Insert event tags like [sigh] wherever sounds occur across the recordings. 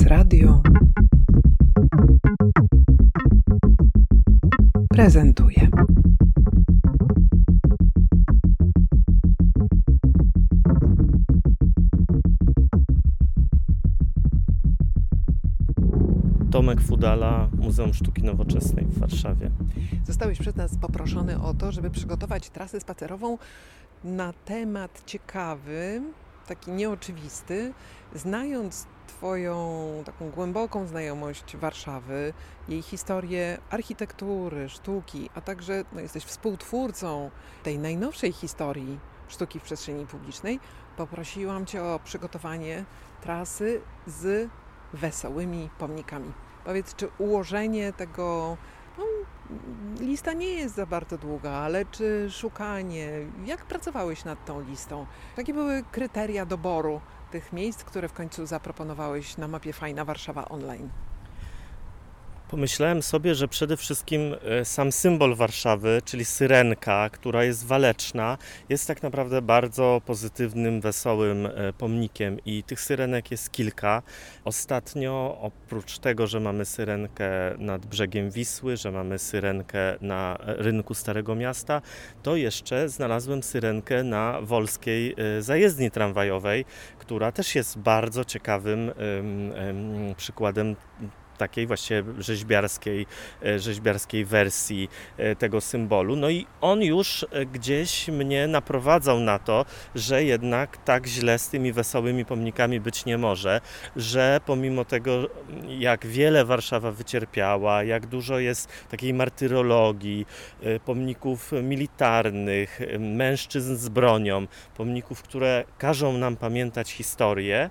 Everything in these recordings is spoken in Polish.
SBS Radio prezentuje. Tomek Fudala, Muzeum Sztuki Nowoczesnej w Warszawie. Zostałeś przez nas poproszony o to, żeby przygotować trasę spacerową na temat ciekawy, taki nieoczywisty, znając Twoją taką głęboką znajomość Warszawy, jej historię architektury, sztuki, a także no, jesteś współtwórcą tej najnowszej historii sztuki w przestrzeni publicznej, poprosiłam Cię o przygotowanie trasy z wesołymi pomnikami. Powiedz, czy ułożenie tego lista nie jest za bardzo długa, ale czy szukanie, jak pracowałeś nad tą listą? Jakie były kryteria doboru tych miejsc, które w końcu zaproponowałeś na mapie Fajna Warszawa Online? Pomyślałem sobie, że przede wszystkim e, sam symbol Warszawy, czyli syrenka, która jest waleczna, jest tak naprawdę bardzo pozytywnym, wesołym e, pomnikiem i tych syrenek jest kilka. Ostatnio, oprócz tego, że mamy syrenkę nad brzegiem Wisły, że mamy syrenkę na rynku Starego Miasta, to jeszcze znalazłem syrenkę na wolskiej e, zajezdni tramwajowej, która też jest bardzo ciekawym przykładem takiej właśnie rzeźbiarskiej, e, rzeźbiarskiej wersji e, tego symbolu. No i on już e, gdzieś mnie naprowadzał na to, że jednak tak źle z tymi wesołymi pomnikami być nie może, że pomimo tego, jak wiele Warszawa wycierpiała, jak dużo jest takiej martyrologii, pomników militarnych, mężczyzn z bronią, pomników, które każą nam pamiętać historię,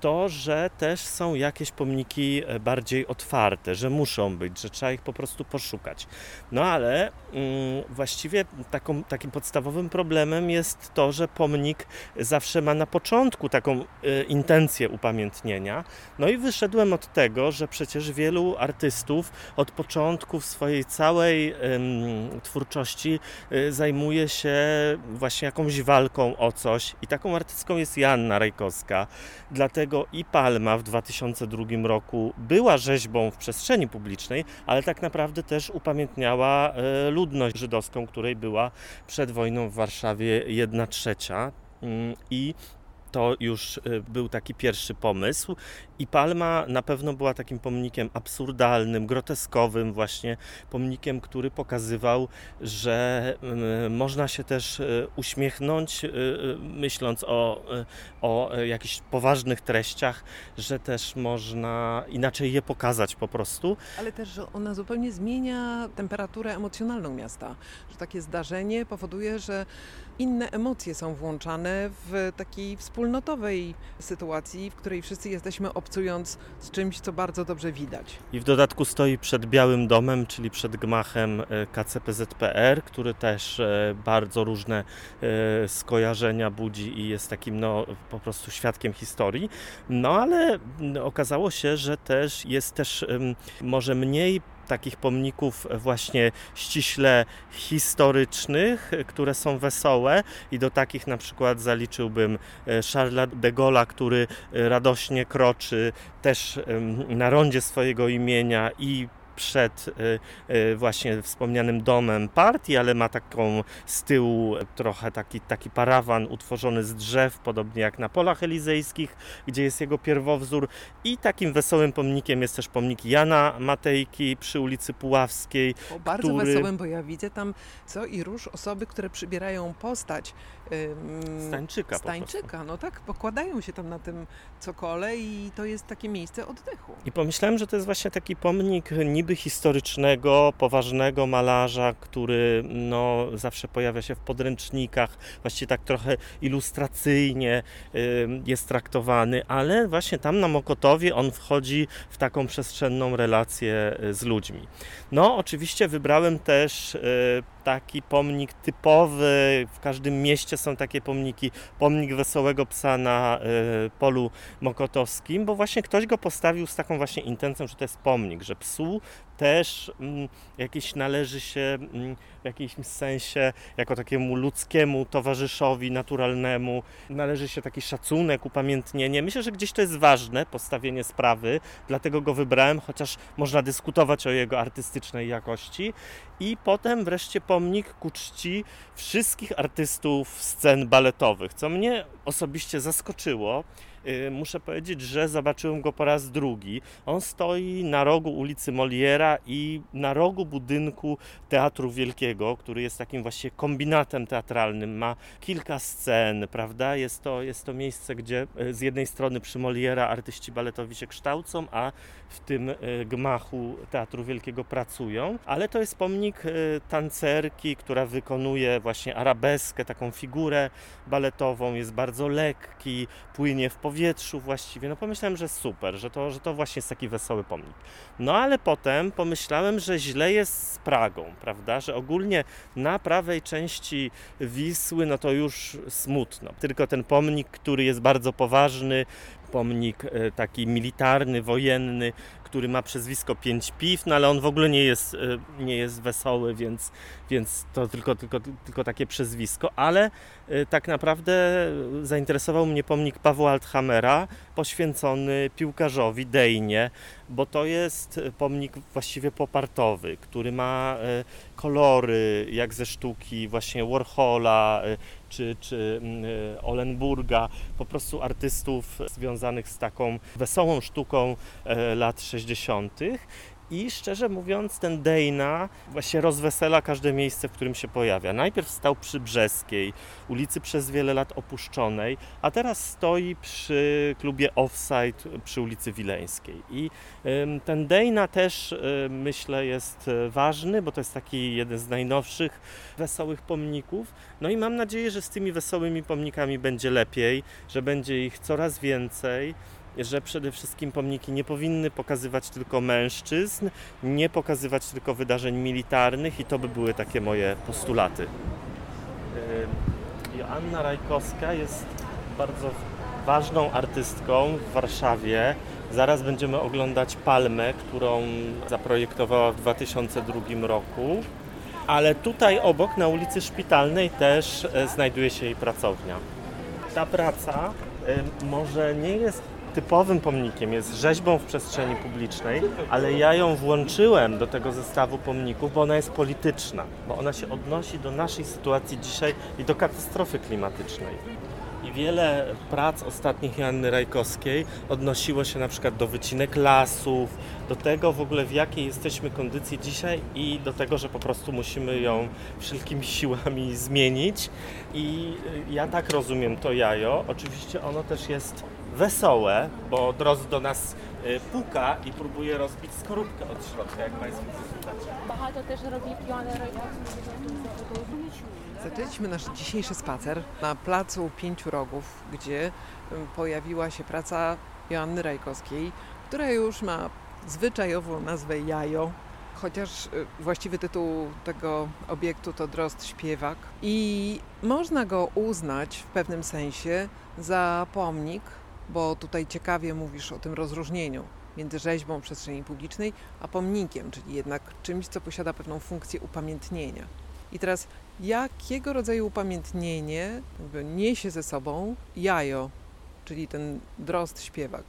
to, że też są jakieś pomniki bardziej otwarte, że muszą być, że trzeba ich po prostu poszukać. No ale mm, właściwie taką, takim podstawowym problemem jest to, że pomnik zawsze ma na początku taką y, intencję upamiętnienia. No i wyszedłem od tego, że przecież wielu artystów od początku swojej całej twórczości y, zajmuje się właśnie jakąś walką o coś i taką artystką jest Janna Rajkowska. Dlatego i Palma w 2002 roku była rzeźbą w przestrzeni publicznej, ale tak naprawdę też upamiętniała e, ludność żydowską, której była przed wojną w Warszawie 1 trzecia. Mm, I to już y, był taki pierwszy pomysł i Palma na pewno była takim pomnikiem absurdalnym, groteskowym właśnie, pomnikiem, który pokazywał, że y, można się też y, uśmiechnąć myśląc o, o jakichś poważnych treściach, że też można inaczej je pokazać po prostu. Ale też, że ona zupełnie zmienia temperaturę emocjonalną miasta, że takie zdarzenie powoduje, że inne emocje są włączane w takiej wspólnotowej sytuacji, w której wszyscy jesteśmy obcując z czymś, co bardzo dobrze widać. I w dodatku stoi przed Białym Domem, czyli przed gmachem e, KCPZPR, który też e, bardzo różne e, skojarzenia budzi i jest takim no, po prostu świadkiem historii. No ale okazało się, że też jest też może mniej takich pomników właśnie ściśle historycznych, które są wesołe. I do takich na przykład zaliczyłbym e, Charlesa de Gaulle'a, który e, radośnie kroczy też na rondzie swojego imienia i przed y, y, właśnie wspomnianym domem partii, ale ma taką z tyłu trochę taki, taki parawan utworzony z drzew, podobnie jak na polach elizejskich, gdzie jest jego pierwowzór. I takim wesołym pomnikiem jest też pomnik Jana Matejki przy ulicy Puławskiej. O, bardzo który... wesołym, bo ja widzę tam co i róż osoby, które przybierają postać Stańczyka. Stańczyka, no tak, pokładają się tam na tym cokole i to jest takie miejsce oddechu. I pomyślałem, że to jest właśnie taki pomnik niby historycznego, poważnego malarza, który no, zawsze pojawia się w podręcznikach, właściwie tak trochę ilustracyjnie jest traktowany, ale właśnie tam na Mokotowie on wchodzi w taką przestrzenną relację y, z ludźmi. No, oczywiście wybrałem też y, taki pomnik typowy, w każdym mieście są takie pomniki, pomnik Wesołego Psa na y, polu mokotowskim, bo właśnie ktoś go postawił z taką właśnie intencją, że to jest pomnik, że psu też mm, jakiś należy się mm, w jakimś sensie jako takiemu ludzkiemu towarzyszowi naturalnemu, należy się taki szacunek, upamiętnienie. Myślę, że gdzieś to jest ważne, postawienie sprawy, dlatego go wybrałem, chociaż można dyskutować o jego artystycznej jakości. I potem wreszcie pomnik ku czci wszystkich artystów scen baletowych, co mnie osobiście zaskoczyło. Y, muszę powiedzieć, że zobaczyłem go po raz drugi. On stoi na rogu ulicy Moliera i na rogu budynku Teatru Wielkiego, który jest takim właśnie kombinatem teatralnym. Ma kilka scen, prawda? Jest to, jest to miejsce, gdzie y, z jednej strony przy Moliera artyści baletowi się kształcą, a w tym y, gmachu Teatru Wielkiego pracują. Ale to jest pomnik tancerki, która wykonuje właśnie arabeskę, taką figurę baletową. Jest bardzo lekki, płynie w powietrzu powietrzu właściwie. No pomyślałem, że super, że to, że to właśnie jest taki wesoły pomnik. No ale potem pomyślałem, że źle jest z Pragą, prawda? Że ogólnie na prawej części Wisły, no to już smutno. Tylko ten pomnik, który jest bardzo poważny, pomnik e, taki militarny, wojenny, który ma przezwisko Pięć Piw, no ale on w ogóle nie jest, e, nie jest wesoły, więc, więc to tylko, tylko, tylko takie przezwisko, ale e, tak naprawdę zainteresował mnie pomnik Pawła Althamera, poświęcony piłkarzowi Dejnie, bo to jest pomnik właściwie popartowy, który ma kolory jak ze sztuki właśnie Warhola, czy, czy mm, e, Olenburga, po prostu artystów związanych z taką wesołą sztuką e, lat 60. I szczerze mówiąc, ten Dejna właśnie rozwesela każde miejsce, w którym się pojawia. Najpierw stał przy Brzeskiej, ulicy przez wiele lat opuszczonej, a teraz stoi przy klubie Offside przy ulicy Wileńskiej. I ten Dejna też myślę jest e, ważny, bo to jest taki jeden z najnowszych wesołych pomników. No i mam nadzieję, że z tymi wesołymi pomnikami będzie lepiej, że będzie ich coraz więcej że przede wszystkim pomniki nie powinny pokazywać tylko mężczyzn, nie pokazywać tylko wydarzeń militarnych i to by były takie moje postulaty. Joanna Rajkowska jest bardzo ważną artystką w Warszawie. Zaraz będziemy oglądać Palmę, którą zaprojektowała w 2002 roku. Ale tutaj obok, na ulicy Szpitalnej, też e, znajduje się jej pracownia. Ta praca może nie jest typowym pomnikiem, jest rzeźbą w przestrzeni publicznej, ale ja ją włączyłem do tego zestawu pomników, bo ona jest polityczna, bo ona się odnosi do naszej sytuacji dzisiaj i do katastrofy klimatycznej. I wiele prac ostatnich Janny Rajkowskiej odnosiło się na przykład do wycinek lasów, do tego w ogóle w jakiej jesteśmy kondycji dzisiaj i do tego, że po prostu musimy ją wszelkimi [laughs] siłami zmienić. I ja tak rozumiem to jajo. Oczywiście ono też jest wesołe, bo Drozd do nas y, puka i próbuje rozbić skorupkę od środka, jak Państwo słuchacie. Багато też robi піонери. Zaczęliśmy nasz dzisiejszy spacer na placu Pięciu Rogów, gdzie pojawiła się praca Joanny Rajkowskiej, która już ma zwyczajową nazwę Jajo, chociaż y, właściwy tytuł tego obiektu to Drost Śpiewak. I można go uznać w pewnym sensie za pomnik bo tutaj ciekawie mówisz o tym rozróżnieniu między rzeźbą przestrzeni publicznej a pomnikiem, czyli jednak czymś, co posiada pewną funkcję upamiętnienia. I teraz, jakiego rodzaju upamiętnienie niesie ze sobą jajo, czyli ten drost śpiewak?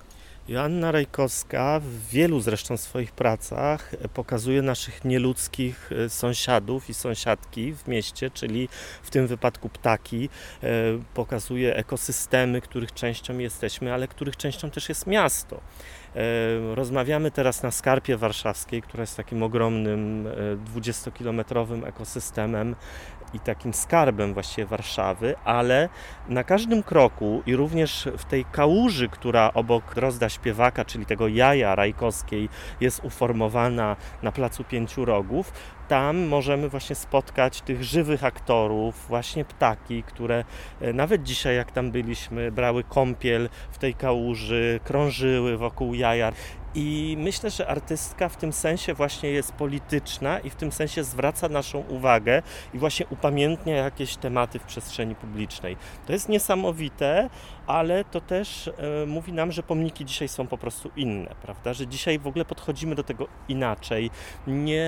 Joanna Rajkowska w wielu zresztą swoich pracach pokazuje naszych nieludzkich e, sąsiadów i sąsiadki w mieście, czyli w tym wypadku ptaki. E, pokazuje ekosystemy, których częścią jesteśmy, ale których częścią też jest miasto. E, rozmawiamy teraz na Skarpie Warszawskiej, która jest takim ogromnym 20-kilometrowym ekosystemem i takim skarbem właściwie Warszawy, ale na każdym kroku i również w tej kałuży, która obok Drozda Śpiewaka, czyli tego jaja rajkowskiej jest uformowana na Placu Pięciu Rogów, tam możemy właśnie spotkać tych żywych aktorów, właśnie ptaki, które e, nawet dzisiaj, jak tam byliśmy, brały kąpiel w tej kałuży, krążyły wokół jaja. I myślę, że artystka w tym sensie właśnie jest polityczna i w tym sensie zwraca naszą uwagę i właśnie upamiętnia jakieś tematy w przestrzeni publicznej. To jest niesamowite, ale to też e, mówi nam, że pomniki dzisiaj są po prostu inne, prawda? Że dzisiaj w ogóle podchodzimy do tego inaczej. Nie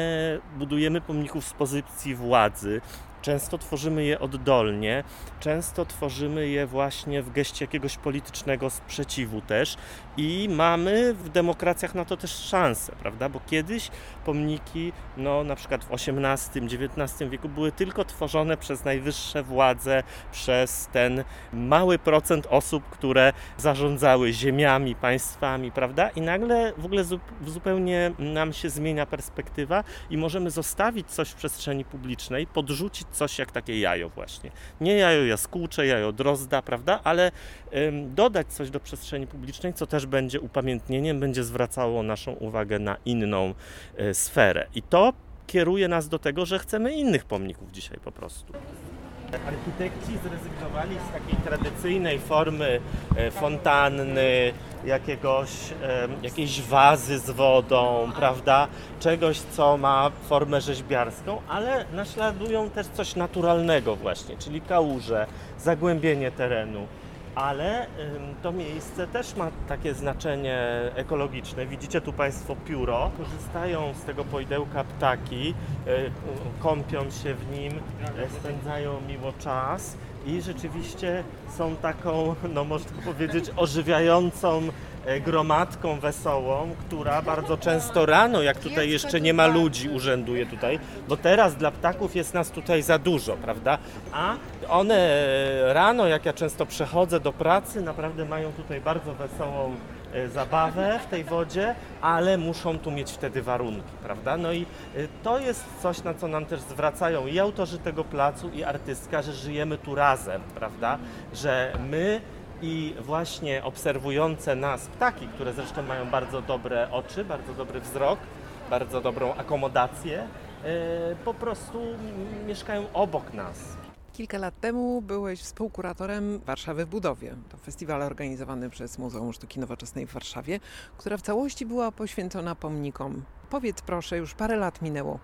budujemy pomników z pozycji władzy, Często tworzymy je oddolnie, często tworzymy je właśnie w geście jakiegoś politycznego sprzeciwu też i mamy w demokracjach na to też szansę, prawda? Bo kiedyś pomniki, no na przykład w XVIII, XIX wieku były tylko tworzone przez najwyższe władze, przez ten mały procent osób, które zarządzały ziemiami, państwami, prawda? I nagle w ogóle zupełnie nam się zmienia perspektywa i możemy zostawić coś w przestrzeni publicznej, podrzucić coś jak takie jajo właśnie. Nie jajo jaskółcze, jajo drozda, prawda? Ale ym, dodać coś do przestrzeni publicznej, co też będzie upamiętnieniem, będzie zwracało naszą uwagę na inną y, sferę. I to kieruje nas do tego, że chcemy innych pomników dzisiaj po prostu. Architekci zrezygnowali z takiej tradycyjnej formy e, fontanny, jakiegoś, jakiejś wazy z wodą, prawda? Czegoś, co ma formę rzeźbiarską, ale naśladują też coś naturalnego właśnie, czyli kałuże, zagłębienie terenu ale to miejsce też ma takie znaczenie ekologiczne. Widzicie tu Państwo pióro. Korzystają z tego pojdełka ptaki, e, kąpią się w nim, e, spędzają miło czas i rzeczywiście są taką, no można powiedzieć, ożywiającą gromadką wesołą, która bardzo często rano, jak tutaj jeszcze nie ma ludzi, urzęduje tutaj, bo teraz dla ptaków jest nas tutaj za dużo, prawda? A one rano, jak ja często przechodzę do pracy, naprawdę mają tutaj bardzo wesołą e, zabawę w tej wodzie, ale muszą tu mieć wtedy warunki, prawda? No i e, to jest coś, na co nam też zwracają i autorzy tego placu, i artystka, że żyjemy tu razem, prawda? Że my i właśnie obserwujące nas ptaki, które zresztą mają bardzo dobre oczy, bardzo dobry wzrok, bardzo dobrą akomodację, e, po prostu mieszkają obok nas. Kilka lat temu byłeś współkuratorem Warszawy w budowie. To festiwal organizowany przez Muzeum Sztuki Nowoczesnej w Warszawie, która w całości była poświęcona pomnikom. Powiedz proszę, już parę lat minęło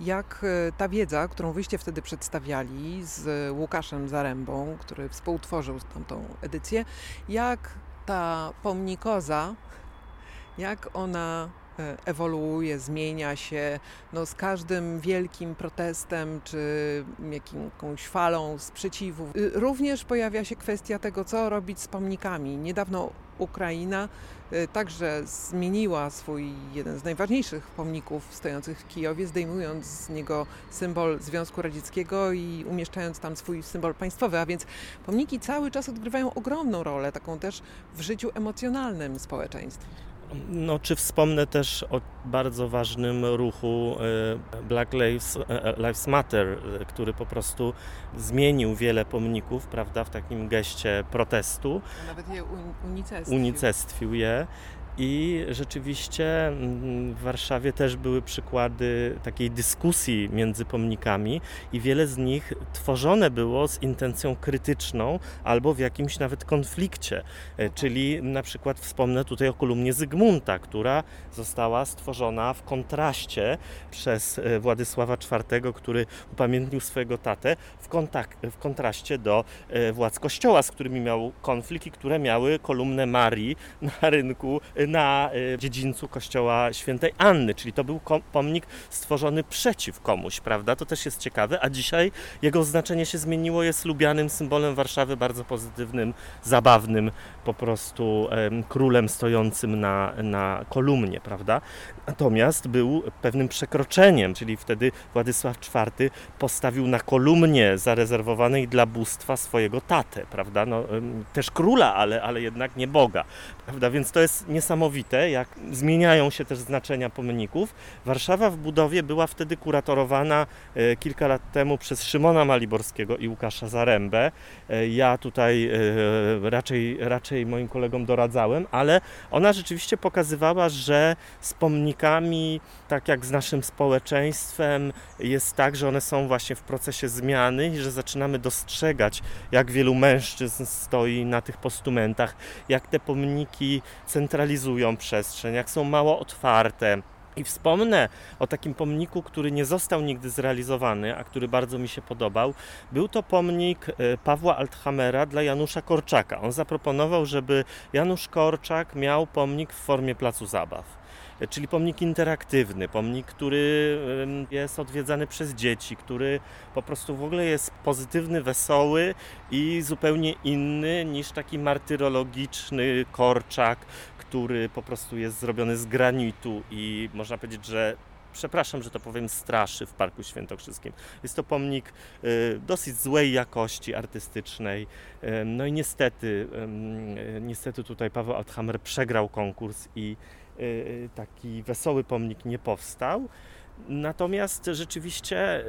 jak e, ta wiedza, którą wyście wtedy przedstawiali z Łukaszem Zarębą, który współtworzył tamtą edycję, jak ta pomnikoza, jak ona e, ewoluuje, zmienia się no, z każdym wielkim protestem czy jakąś falą sprzeciwu. Y, również pojawia się kwestia tego, co robić z pomnikami. Niedawno Ukraina y, także zmieniła swój jeden z najważniejszych pomników stojących w Kijowie, zdejmując z niego symbol Związku Radzieckiego i umieszczając tam swój symbol państwowy, a więc pomniki cały czas odgrywają ogromną rolę, taką też w życiu emocjonalnym społeczeństwa. No, czy wspomnę też o bardzo ważnym ruchu e, Black Lives, e, Lives Matter, e, który po prostu zmienił wiele pomników, prawda, w takim geście protestu. Nawet je unicestwił. Unicestwił je. I rzeczywiście mm, w Warszawie też były przykłady takiej dyskusji między pomnikami, i wiele z nich tworzone było z intencją krytyczną albo w jakimś nawet konflikcie. E, czyli na przykład wspomnę tutaj o kolumnie Zygmunta, która została stworzona w kontraście przez e, Władysława IV, który upamiętnił swojego tatę, w, kontak- w kontraście do e, władz kościoła, z którymi miał konflikt i które miały kolumnę Marii na rynku na y, dziedzińcu kościoła świętej Anny, czyli to był pomnik stworzony przeciw komuś, prawda? To też jest ciekawe, a dzisiaj jego znaczenie się zmieniło, jest lubianym symbolem Warszawy, bardzo pozytywnym, zabawnym, po prostu królem stojącym na, na kolumnie, prawda? Natomiast był pewnym przekroczeniem, czyli wtedy Władysław IV postawił na kolumnie zarezerwowanej dla bóstwa swojego tatę, prawda? No, też króla, ale, ale jednak nie Boga, prawda? Więc to jest niesamowite jak zmieniają się też znaczenia pomników. Warszawa w budowie była wtedy kuratorowana e, kilka lat temu przez Szymona Maliborskiego i Łukasza Zarębę. E, Ja tutaj e, raczej, raczej moim kolegom doradzałem, ale ona rzeczywiście pokazywała, że z pomnikami, tak jak z naszym społeczeństwem, jest tak, że one są właśnie w procesie zmiany i że zaczynamy dostrzegać, jak wielu mężczyzn stoi na tych postumentach, jak te pomniki centralizują przestrzeń, jak są mało otwarte. I wspomnę o takim pomniku, który nie został nigdy zrealizowany, a który bardzo mi się podobał. Był to pomnik e, Pawła Althamera dla Janusza Korczaka. On zaproponował, żeby Janusz Korczak miał pomnik w formie placu zabaw. Czyli pomnik interaktywny, pomnik, który jest odwiedzany przez dzieci, który po prostu w ogóle jest pozytywny, wesoły i zupełnie inny niż taki martyrologiczny korczak, który po prostu jest zrobiony z granitu i można powiedzieć, że przepraszam, że to powiem, straszy w Parku Świętokrzyskim. Jest to pomnik y, dosyć złej jakości artystycznej. No i niestety, niestety tutaj Paweł Althammer przegrał konkurs i taki wesoły pomnik nie powstał. Natomiast rzeczywiście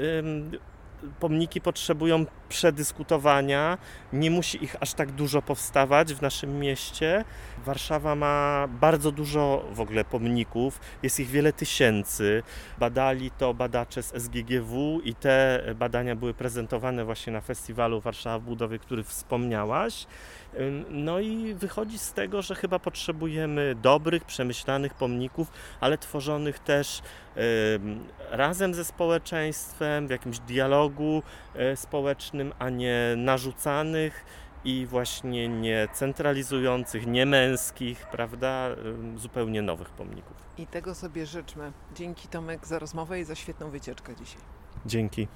pomniki potrzebują przedyskutowania. Nie musi ich aż tak dużo powstawać w naszym mieście. Warszawa ma bardzo dużo w ogóle pomników, jest ich wiele tysięcy. Badali to badacze z SGGW i te badania były prezentowane właśnie na festiwalu Warszawa w budowie, który wspomniałaś. No i wychodzi z tego, że chyba potrzebujemy dobrych, przemyślanych pomników, ale tworzonych też razem ze społeczeństwem, w jakimś dialogu e, społecznym, a nie narzucanych i właśnie nie centralizujących, nie męskich, prawda, zupełnie nowych pomników. I tego sobie życzmy. Dzięki Tomek za rozmowę i za świetną wycieczkę dzisiaj. Dzięki.